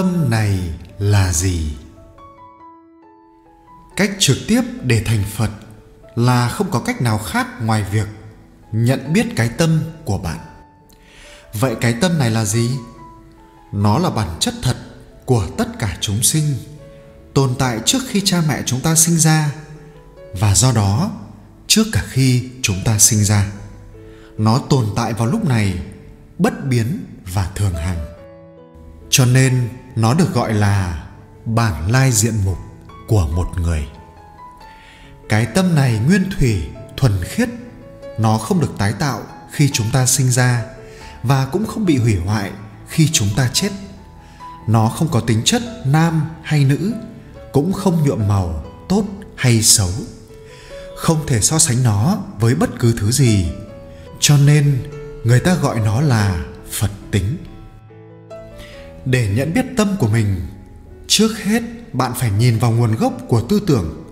tâm này là gì? Cách trực tiếp để thành phật là không có cách nào khác ngoài việc nhận biết cái tâm của bạn. Vậy cái tâm này là gì? Nó là bản chất thật của tất cả chúng sinh, tồn tại trước khi cha mẹ chúng ta sinh ra, và do đó, trước cả khi chúng ta sinh ra. Nó tồn tại vào lúc này, bất biến và thường hằng. Cho nên nó được gọi là bản lai diện mục của một người. Cái tâm này nguyên thủy, thuần khiết, nó không được tái tạo khi chúng ta sinh ra và cũng không bị hủy hoại khi chúng ta chết. Nó không có tính chất nam hay nữ, cũng không nhuộm màu tốt hay xấu, không thể so sánh nó với bất cứ thứ gì. Cho nên người ta gọi nó là phật tính để nhận biết tâm của mình. Trước hết, bạn phải nhìn vào nguồn gốc của tư tưởng.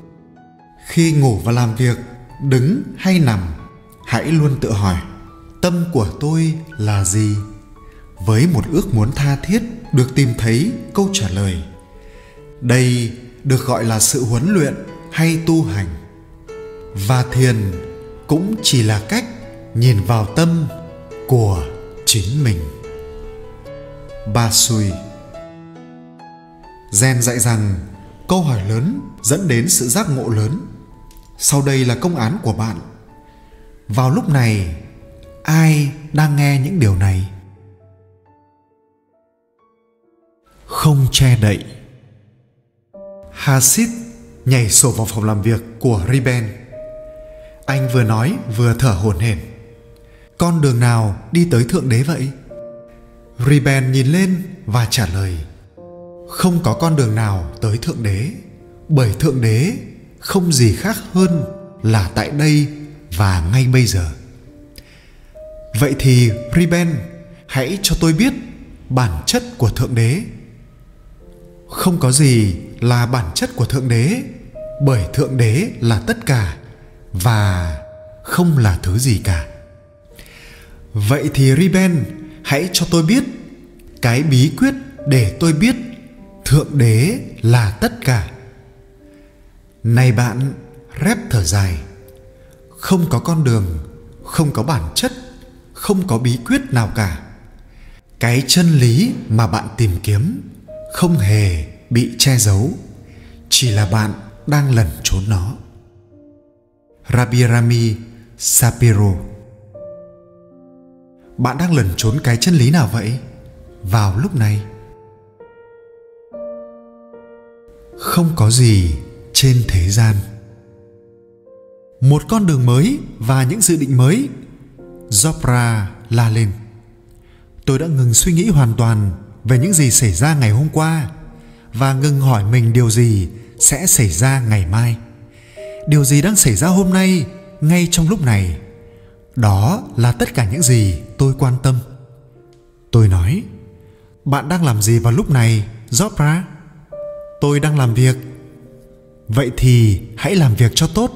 Khi ngủ và làm việc, đứng hay nằm, hãy luôn tự hỏi, tâm của tôi là gì? Với một ước muốn tha thiết, được tìm thấy câu trả lời. Đây được gọi là sự huấn luyện hay tu hành. Và thiền cũng chỉ là cách nhìn vào tâm của chính mình ba sui gen dạy rằng, câu hỏi lớn dẫn đến sự giác ngộ lớn. Sau đây là công án của bạn. Vào lúc này, ai đang nghe những điều này? Không che đậy. Hasid nhảy sổ vào phòng làm việc của riben anh vừa nói vừa thở hổn hển. Con đường nào đi tới thượng đế vậy? Riben nhìn lên và trả lời, không có con đường nào tới thượng đế, bởi thượng đế không gì khác hơn là tại đây và ngay bây giờ. Vậy thì riben hãy cho tôi biết bản chất của thượng đế. Không có gì là bản chất của thượng đế, bởi thượng đế là tất cả và không là thứ gì cả. Vậy thì riben hãy cho tôi biết cái bí quyết để tôi biết thượng đế là tất cả. Này bạn, rép thở dài. Không có con đường, không có bản chất, không có bí quyết nào cả. Cái chân lý mà bạn tìm kiếm không hề bị che giấu, chỉ là bạn đang lẩn trốn nó. Rabirami sapiro bạn đang lẩn trốn cái chân lý nào vậy? Vào lúc này. Không có gì trên thế gian. Một con đường mới và những dự định mới. Jopra la lên. Tôi đã ngừng suy nghĩ hoàn toàn về những gì xảy ra ngày hôm qua và ngừng hỏi mình điều gì sẽ xảy ra ngày mai. Điều gì đang xảy ra hôm nay, ngay trong lúc này, đó là tất cả những gì tôi quan tâm. Tôi nói, bạn đang làm gì vào lúc này jobra tôi đang làm việc. Vậy thì hãy làm việc cho tốt.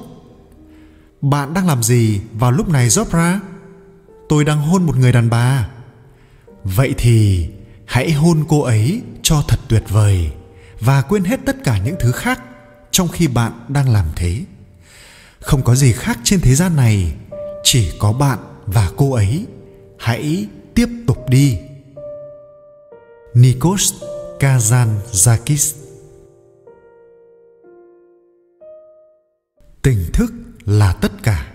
Bạn đang làm gì vào lúc này jobra tôi đang hôn một người đàn bà. Vậy thì hãy hôn cô ấy cho thật tuyệt vời và quên hết tất cả những thứ khác trong khi bạn đang làm thế. Không có gì khác trên thế gian này, chỉ có bạn và cô ấy hãy tiếp tục đi. Nikos kazantzakis. Tỉnh thức là tất cả.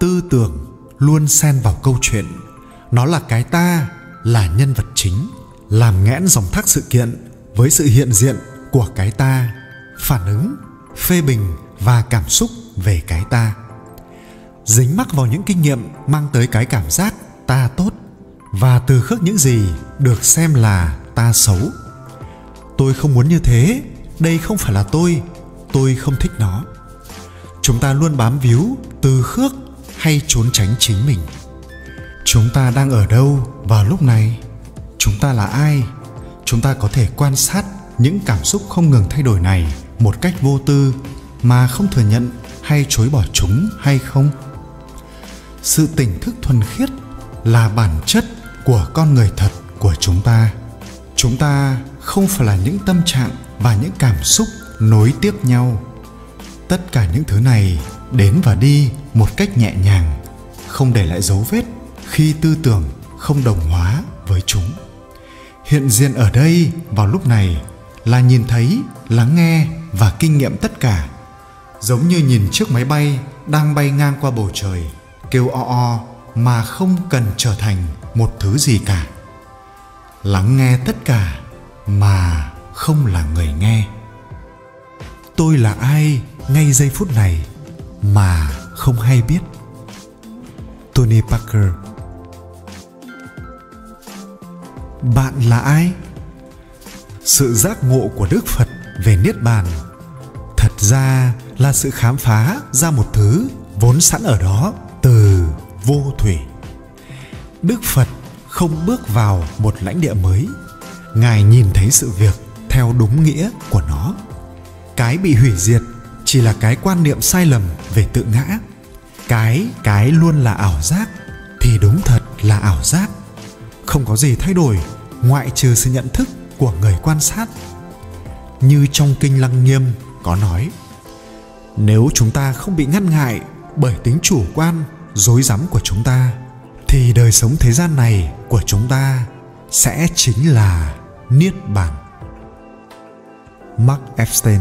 Tư tưởng luôn xen vào câu chuyện. Nó là cái ta, là nhân vật chính, làm nghẽn dòng thác sự kiện với sự hiện diện của cái ta, phản ứng, phê bình và cảm xúc về cái ta dính mắc vào những kinh nghiệm mang tới cái cảm giác ta tốt và từ khước những gì được xem là ta xấu. Tôi không muốn như thế, đây không phải là tôi tôi không thích nó. Chúng ta luôn bám víu từ khước hay trốn tránh chính mình. Chúng ta đang ở đâu vào lúc này? Chúng ta là ai? Chúng ta có thể quan sát những cảm xúc không ngừng thay đổi này một cách vô tư mà không thừa nhận hay chối bỏ chúng hay không? Sự tỉnh thức thuần khiết là bản chất của con người thật của chúng ta. Chúng ta không phải là những tâm trạng và những cảm xúc nối tiếp nhau. Tất cả những thứ này đến và đi một cách nhẹ nhàng, không để lại dấu vết khi tư tưởng không đồng hóa với chúng. Hiện diện ở đây vào lúc này là nhìn thấy, lắng nghe và kinh nghiệm tất cả, giống như nhìn chiếc máy bay đang bay ngang qua bầu trời kêu o o mà không cần trở thành một thứ gì cả. Lắng nghe tất cả mà không là người nghe. Tôi là ai ngay giây phút này mà không hay biết? Tony parker. Bạn là ai? Sự giác ngộ của đức phật về niết bàn thật ra là sự khám phá ra một thứ vốn sẵn ở đó vô thủy. Đức phật không bước vào một lãnh địa mới. Ngài nhìn thấy sự việc theo đúng nghĩa của nó. Cái bị hủy diệt chỉ là cái quan niệm sai lầm về tự ngã. Cái cái luôn là ảo giác thì đúng thật là ảo giác. Không có gì thay đổi ngoại trừ sự nhận thức của người quan sát. Như trong kinh lăng nghiêm có nói, nếu chúng ta không bị ngăn ngại bởi tính chủ quan dối rắm của chúng ta, thì đời sống thế gian này của chúng ta sẽ chính là niết bàn. Mark epstein.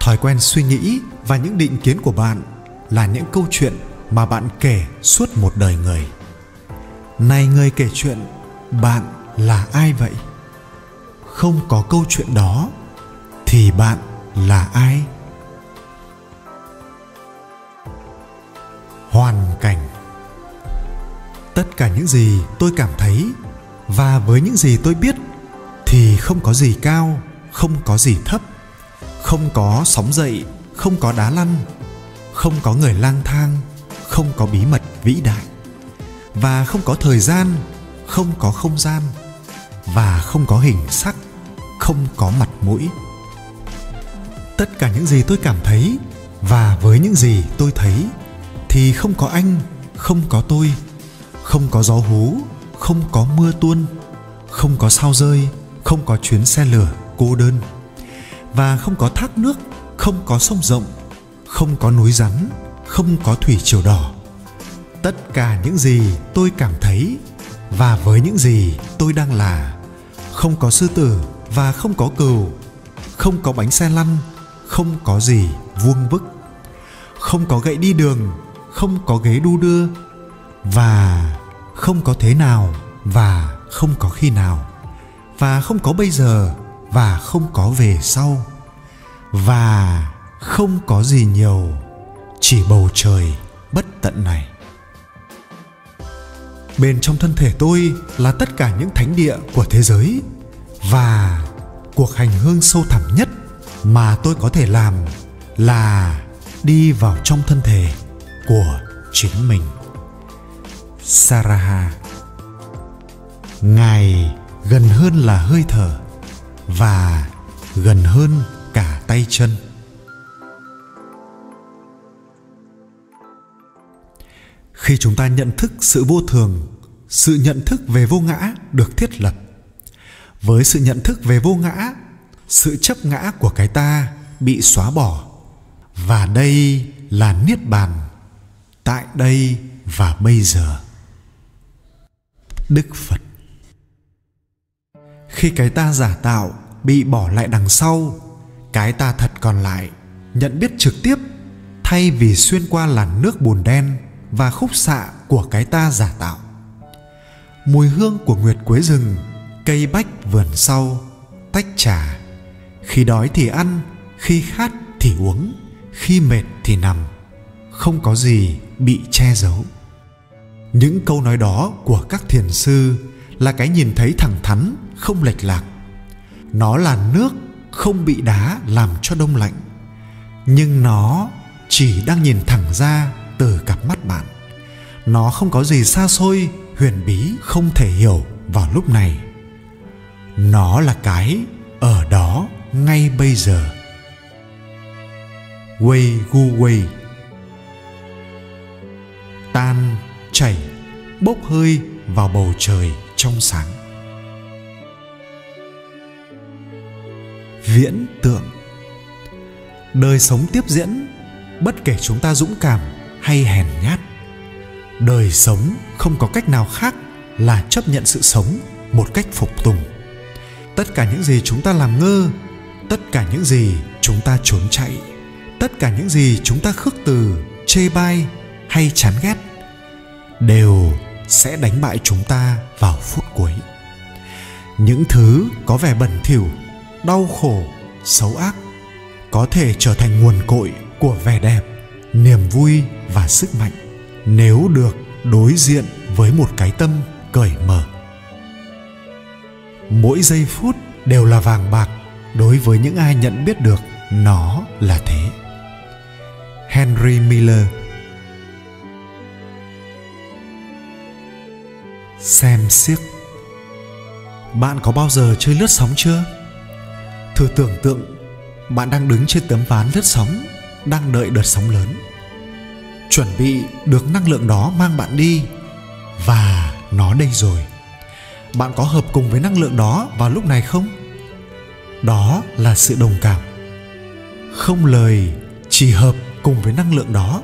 Thói quen suy nghĩ và những định kiến của bạn là những câu chuyện mà bạn kể suốt một đời người. Này người kể chuyện, bạn là ai vậy? Không có câu chuyện đó, thì bạn là ai? Hoàn cảnh tất cả những gì tôi cảm thấy và với những gì tôi biết thì không có gì cao không có gì thấp không có sóng dậy không có đá lăn không có người lang thang không có bí mật vĩ đại và không có thời gian không có không gian và không có hình sắc không có mặt mũi tất cả những gì tôi cảm thấy và với những gì tôi thấy thì không có anh không có tôi không có gió hú không có mưa tuôn không có sao rơi không có chuyến xe lửa cô đơn và không có thác nước không có sông rộng không có núi rắn không có thủy triều đỏ tất cả những gì tôi cảm thấy và với những gì tôi đang là không có sư tử và không có cừu không có bánh xe lăn không có gì vuông vức không có gậy đi đường không có ghế đu đưa, và không có thế nào, và không có khi nào, và không có bây giờ, và không có về sau, và không có gì nhiều, chỉ bầu trời bất tận này. Bên trong thân thể tôi là tất cả những thánh địa của thế giới, và cuộc hành hương sâu thẳm nhất mà tôi có thể làm là đi vào trong thân thể của chính mình. Saraha, ngài gần hơn là hơi thở và gần hơn cả tay chân. Khi chúng ta nhận thức sự vô thường, sự nhận thức về vô ngã được thiết lập, với sự nhận thức về vô ngã, sự chấp ngã của cái ta bị xóa bỏ. Và đây là niết bàn tại đây và bây giờ. Đức phật. Khi cái ta giả tạo bị bỏ lại đằng sau, cái ta thật còn lại, nhận biết trực tiếp, thay vì xuyên qua làn nước bùn đen và khúc xạ của cái ta giả tạo. Mùi hương của nguyệt quế rừng, cây bách vườn sau, tách trà. Khi đói thì ăn, khi khát thì uống, khi mệt thì nằm không có gì bị che giấu. Những câu nói đó của các thiền sư là cái nhìn thấy thẳng thắn, không lệch lạc. Nó là nước không bị đá làm cho đông lạnh, nhưng nó chỉ đang nhìn thẳng ra từ cặp mắt bạn. Nó không có gì xa xôi, huyền bí, không thể hiểu vào lúc này. Nó là cái ở đó ngay bây giờ. Wei Gu Wei tan, chảy, bốc hơi vào bầu trời trong sáng. Viễn tượng. Đời sống tiếp diễn, bất kể chúng ta dũng cảm hay hèn nhát, đời sống không có cách nào khác là chấp nhận sự sống một cách phục tùng. Tất cả những gì chúng ta làm ngơ, tất cả những gì chúng ta trốn chạy, tất cả những gì chúng ta khước từ, chê bai hay chán ghét, đều sẽ đánh bại chúng ta vào phút cuối. Những thứ có vẻ bẩn thỉu, đau khổ, xấu ác có thể trở thành nguồn cội của vẻ đẹp, niềm vui và sức mạnh nếu được đối diện với một cái tâm cởi mở. Mỗi giây phút đều là vàng bạc đối với những ai nhận biết được nó là thế. Henry miller xem xiếc. Bạn có bao giờ chơi lướt sóng chưa? Thử tưởng tượng, bạn đang đứng trên tấm ván lướt sóng, đang đợi đợt sóng lớn. Chuẩn bị được năng lượng đó mang bạn đi, và nó đây rồi. Bạn có hợp cùng với năng lượng đó vào lúc này không? Đó là sự đồng cảm. Không lời, chỉ hợp cùng với năng lượng đó.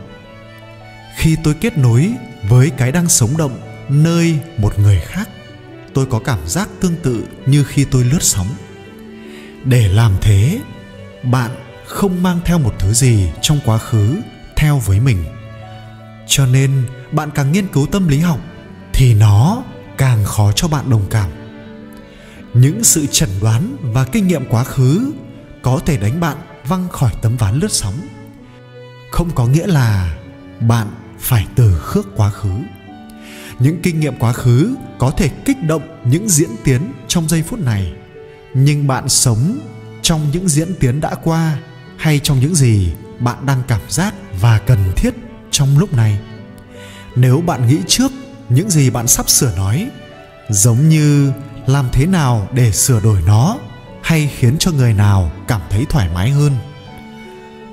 Khi tôi kết nối với cái đang sống động nơi một người khác, tôi có cảm giác tương tự như khi tôi lướt sóng. Để làm thế, bạn không mang theo một thứ gì trong quá khứ theo với mình. Cho nên, bạn càng nghiên cứu tâm lý học, thì nó càng khó cho bạn đồng cảm. Những sự chẩn đoán và kinh nghiệm quá khứ có thể đánh bạn văng khỏi tấm ván lướt sóng. Không có nghĩa là bạn phải từ khước quá khứ những kinh nghiệm quá khứ có thể kích động những diễn tiến trong giây phút này. Nhưng bạn sống trong những diễn tiến đã qua hay trong những gì bạn đang cảm giác và cần thiết trong lúc này? Nếu bạn nghĩ trước những gì bạn sắp sửa nói, giống như làm thế nào để sửa đổi nó hay khiến cho người nào cảm thấy thoải mái hơn?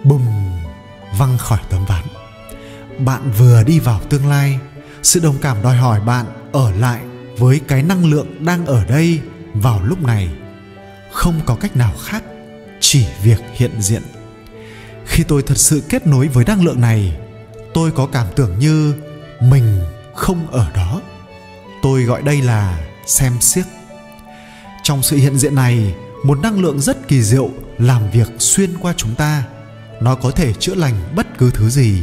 Bùm văng khỏi tấm ván. Bạn vừa đi vào tương lai sự đồng cảm đòi hỏi bạn ở lại với cái năng lượng đang ở đây vào lúc này. Không có cách nào khác, chỉ việc hiện diện. Khi tôi thật sự kết nối với năng lượng này, tôi có cảm tưởng như mình không ở đó. Tôi gọi đây là xem xiếc. Trong sự hiện diện này, một năng lượng rất kỳ diệu làm việc xuyên qua chúng ta. Nó có thể chữa lành bất cứ thứ gì.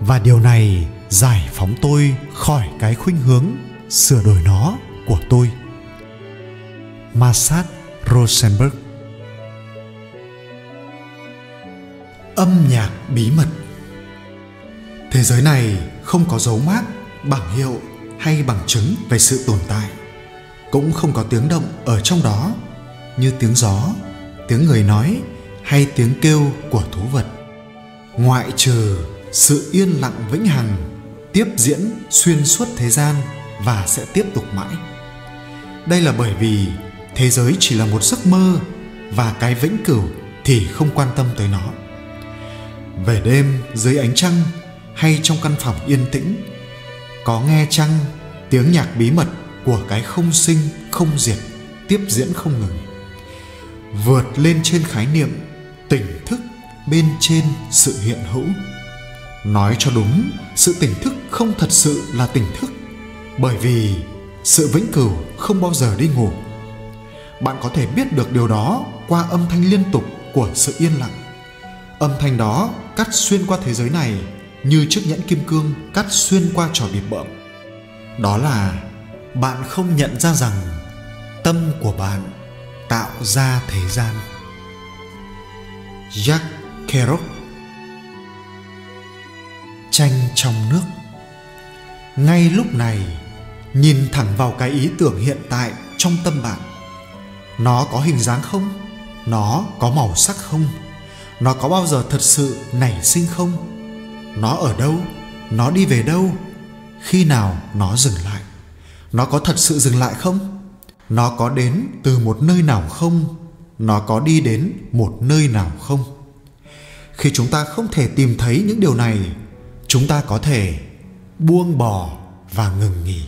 Và điều này giải phóng tôi khỏi cái khuynh hướng sửa đổi nó của tôi Massad Rosenberg Âm nhạc bí mật Thế giới này không có dấu mác, bảng hiệu hay bằng chứng về sự tồn tại. Cũng không có tiếng động ở trong đó như tiếng gió, tiếng người nói hay tiếng kêu của thú vật. Ngoại trừ sự yên lặng vĩnh hằng tiếp diễn xuyên suốt thế gian và sẽ tiếp tục mãi. Đây là bởi vì thế giới chỉ là một giấc mơ và cái vĩnh cửu thì không quan tâm tới nó. Về đêm dưới ánh trăng hay trong căn phòng yên tĩnh, có nghe chăng tiếng nhạc bí mật của cái không sinh, không diệt, tiếp diễn không ngừng vượt lên trên khái niệm tỉnh thức bên trên sự hiện hữu nói cho đúng, sự tỉnh thức không thật sự là tỉnh thức. Bởi vì sự vĩnh cửu không bao giờ đi ngủ. Bạn có thể biết được điều đó qua âm thanh liên tục của sự yên lặng. Âm thanh đó cắt xuyên qua thế giới này như chiếc nhẫn kim cương cắt xuyên qua trò bịp bợm. Đó là bạn không nhận ra rằng tâm của bạn tạo ra thế gian. Jack Kerouac Tranh trong nước. Ngay lúc này, Nhìn thẳng vào cái ý tưởng hiện tại trong tâm bạn, Nó có hình dáng không? Nó có màu sắc không? Nó có bao giờ thật sự nảy sinh không? nó ở đâu? Nó đi về đâu? Khi nào nó dừng lại? Nó có thật sự dừng lại không? Nó có đến từ một nơi nào không? Nó có đi đến một nơi nào không? Khi chúng ta không thể tìm thấy những điều này chúng ta có thể buông bỏ và ngừng nghỉ.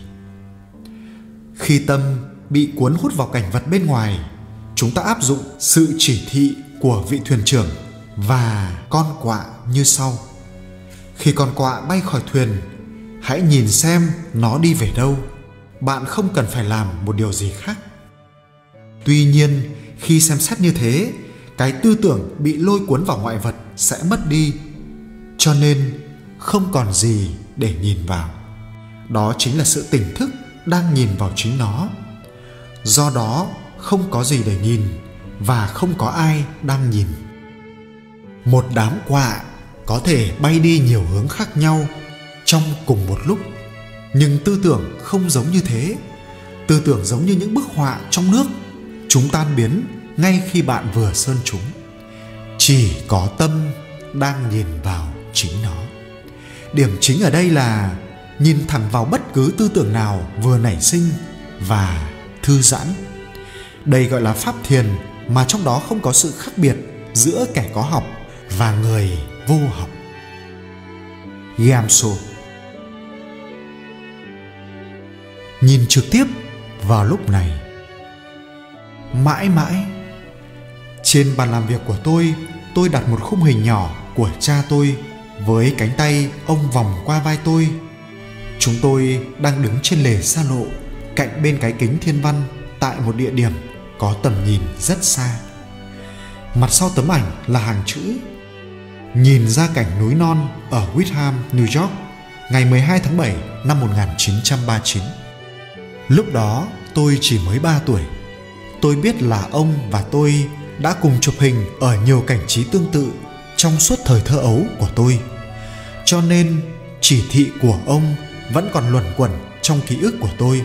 Khi tâm bị cuốn hút vào cảnh vật bên ngoài, chúng ta áp dụng sự chỉ thị của vị thuyền trưởng và con quạ như sau. Khi con quạ bay khỏi thuyền, hãy nhìn xem nó đi về đâu. Bạn không cần phải làm một điều gì khác. Tuy nhiên, khi xem xét như thế, cái tư tưởng bị lôi cuốn vào ngoại vật sẽ mất đi. Cho nên không còn gì để nhìn vào. Đó chính là sự tỉnh thức đang nhìn vào chính nó. Do đó, không có gì để nhìn và không có ai đang nhìn. Một đám quạ có thể bay đi nhiều hướng khác nhau trong cùng một lúc, nhưng tư tưởng không giống như thế. Tư tưởng giống như những bức họa trong nước, chúng tan biến ngay khi bạn vừa sơn chúng. Chỉ có tâm đang nhìn vào chính nó điểm chính ở đây là nhìn thẳng vào bất cứ tư tưởng nào vừa nảy sinh và thư giãn. Đây gọi là pháp thiền mà trong đó không có sự khác biệt giữa kẻ có học và người vô học. Gyamso Nhìn trực tiếp vào lúc này. Mãi mãi, Trên bàn làm việc của tôi Tôi đặt một khung hình nhỏ của cha tôi với cánh tay ông vòng qua vai tôi Chúng tôi đang đứng trên lề xa lộ Cạnh bên cái kính thiên văn Tại một địa điểm có tầm nhìn rất xa Mặt sau tấm ảnh là hàng chữ Nhìn ra cảnh núi non ở Whitham, New York ngày 12 tháng 7 năm 1939. Lúc đó tôi chỉ mới 3 tuổi. Tôi biết là ông và tôi đã cùng chụp hình ở nhiều cảnh trí tương tự trong suốt thời thơ ấu của tôi. Cho nên chỉ thị của ông vẫn còn luẩn quẩn trong ký ức của tôi.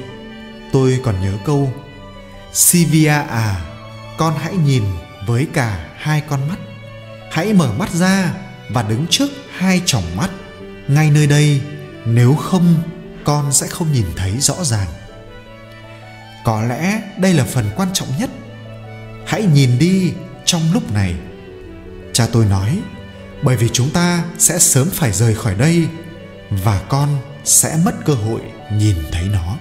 Tôi còn nhớ câu Sivia à, con hãy nhìn với cả hai con mắt. Hãy mở mắt ra và đứng trước hai tròng mắt. Ngay nơi đây nếu không con sẽ không nhìn thấy rõ ràng. Có lẽ đây là phần quan trọng nhất. Hãy nhìn đi trong lúc này. Cha tôi nói bởi vì chúng ta sẽ sớm phải rời khỏi đây và con sẽ mất cơ hội nhìn thấy nó.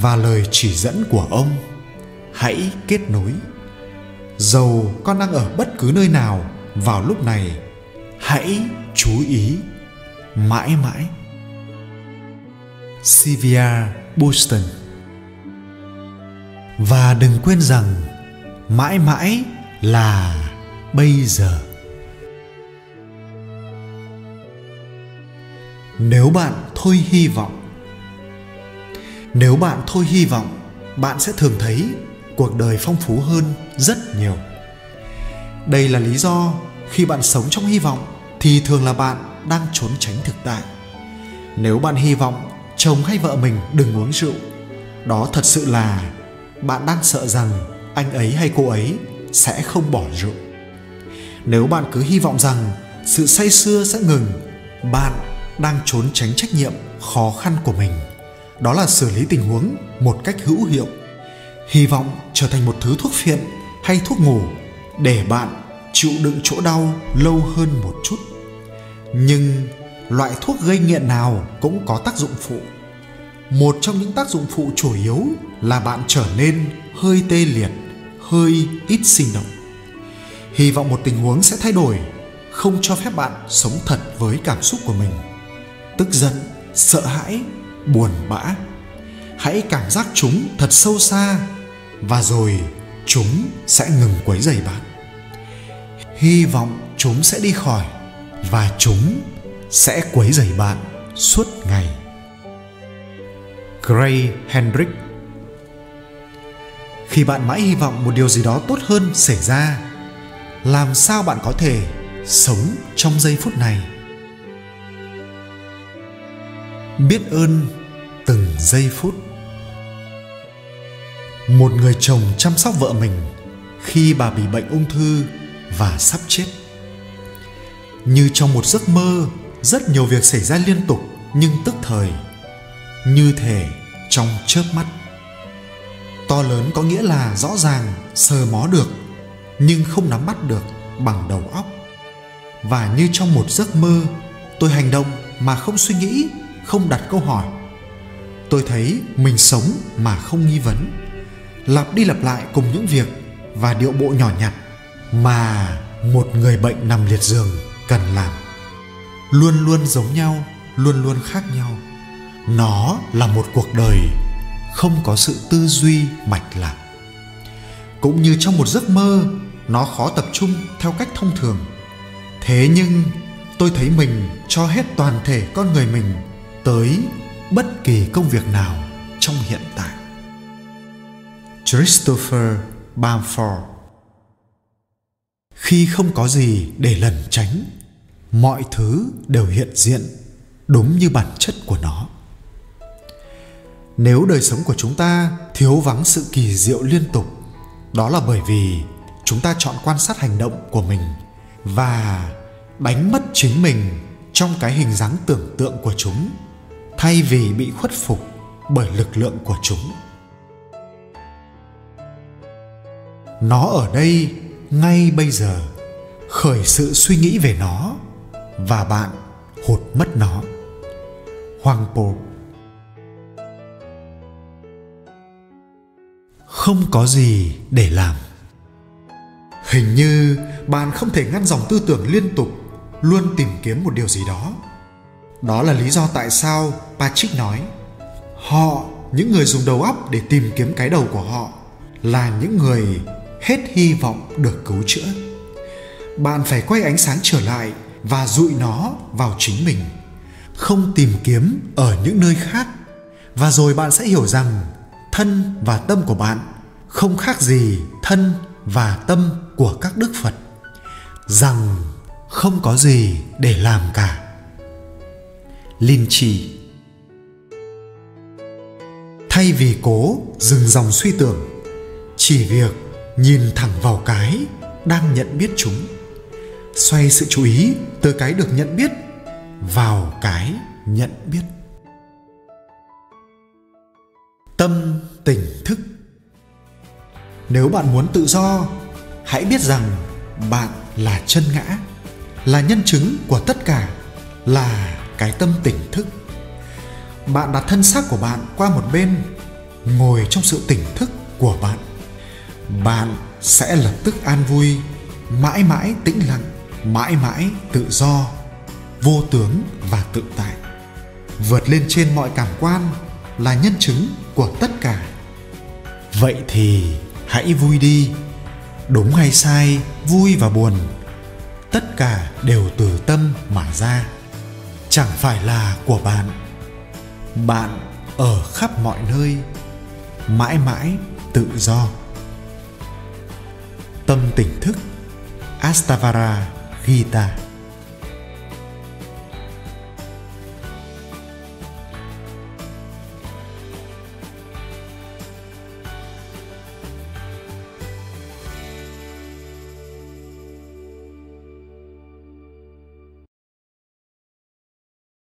Và lời chỉ dẫn của ông, hãy kết nối. Dầu con đang ở bất cứ nơi nào vào lúc này, hãy chú ý mãi mãi. Sylvia Boston. Và đừng quên rằng mãi mãi là bây giờ. Nếu bạn thôi hy vọng, nếu bạn thôi hy vọng, bạn sẽ thường thấy cuộc đời phong phú hơn rất nhiều. Đây là lý do khi bạn sống trong hy vọng thì thường là bạn đang trốn tránh thực tại. Nếu bạn hy vọng chồng hay vợ mình đừng uống rượu, đó thật sự là bạn đang sợ rằng anh ấy hay cô ấy sẽ không bỏ rượu. Nếu bạn cứ hy vọng rằng sự say sưa sẽ ngừng, bạn đang trốn tránh trách nhiệm, khó khăn của mình. Đó là xử lý tình huống một cách hữu hiệu. Hy vọng trở thành một thứ thuốc phiện hay thuốc ngủ để bạn chịu đựng chỗ đau lâu hơn một chút. Nhưng loại thuốc gây nghiện nào cũng có tác dụng phụ. Một trong những tác dụng phụ chủ yếu là bạn trở nên hơi tê liệt, hơi ít sinh động. Hy vọng một tình huống sẽ thay đổi, không cho phép bạn sống thật với cảm xúc của mình tức giận, sợ hãi, buồn bã. Hãy cảm giác chúng thật sâu xa và rồi chúng sẽ ngừng quấy rầy bạn. Hy vọng chúng sẽ đi khỏi và chúng sẽ quấy rầy bạn suốt ngày. Gray hendrick. Khi bạn mãi hy vọng một điều gì đó tốt hơn xảy ra, làm sao bạn có thể sống trong giây phút này? Biết ơn từng giây phút. Một người chồng chăm sóc vợ mình khi bà bị bệnh ung thư và sắp chết. Như trong một giấc mơ, rất nhiều việc xảy ra liên tục nhưng tức thời, như thể trong chớp mắt. To lớn có nghĩa là rõ ràng, sờ mó được, nhưng không nắm bắt được bằng đầu óc. Và như trong một giấc mơ, tôi hành động mà không suy nghĩ không đặt câu hỏi. Tôi thấy mình sống mà không nghi vấn, lặp đi lặp lại cùng những việc và điệu bộ nhỏ nhặt mà một người bệnh nằm liệt giường cần làm. Luôn luôn giống nhau, luôn luôn khác nhau. Nó là một cuộc đời không có sự tư duy mạch lạc. Cũng như trong một giấc mơ, nó khó tập trung theo cách thông thường. Thế nhưng, tôi thấy mình cho hết toàn thể con người mình tới bất kỳ công việc nào trong hiện tại. Christopher bamford. Khi không có gì để lẩn tránh, mọi thứ đều hiện diện đúng như bản chất của nó. Nếu đời sống của chúng ta thiếu vắng sự kỳ diệu liên tục, đó là bởi vì chúng ta chọn quan sát hành động của mình và đánh mất chính mình trong cái hình dáng tưởng tượng của chúng thay vì bị khuất phục bởi lực lượng của chúng. Nó ở đây ngay bây giờ, khởi sự suy nghĩ về nó và bạn hụt mất nó. Hoàng bồ không có gì để làm. Hình như bạn không thể ngăn dòng tư tưởng liên tục luôn tìm kiếm một điều gì đó đó là lý do tại sao patrick nói, họ, những người dùng đầu óc để tìm kiếm cái đầu của họ, là những người hết hy vọng được cứu chữa. Bạn phải quay ánh sáng trở lại và dụi nó vào chính mình. Không tìm kiếm ở những nơi khác. Và rồi bạn sẽ hiểu rằng thân và tâm của bạn không khác gì thân và tâm của các đức phật. Rằng không có gì để làm cả linh trì thay vì cố dừng dòng suy tưởng, chỉ việc nhìn thẳng vào cái đang nhận biết chúng, xoay sự chú ý từ cái được nhận biết vào cái nhận biết. Tâm tỉnh thức. Nếu bạn muốn tự do, hãy biết rằng bạn là chân ngã, là nhân chứng của tất cả, là cái tâm tỉnh thức. Bạn đặt thân xác của bạn qua một bên, ngồi trong sự tỉnh thức của bạn bạn sẽ lập tức an vui, mãi mãi tĩnh lặng, mãi mãi tự do, vô tướng và tự tại. Vượt lên trên mọi cảm quan là nhân chứng của tất cả. Vậy thì hãy vui đi. Đúng hay sai, vui và buồn, tất cả đều từ tâm mà ra chẳng phải là của bạn. Bạn ở khắp mọi nơi, mãi mãi tự do. Tâm tỉnh thức, astavara gita.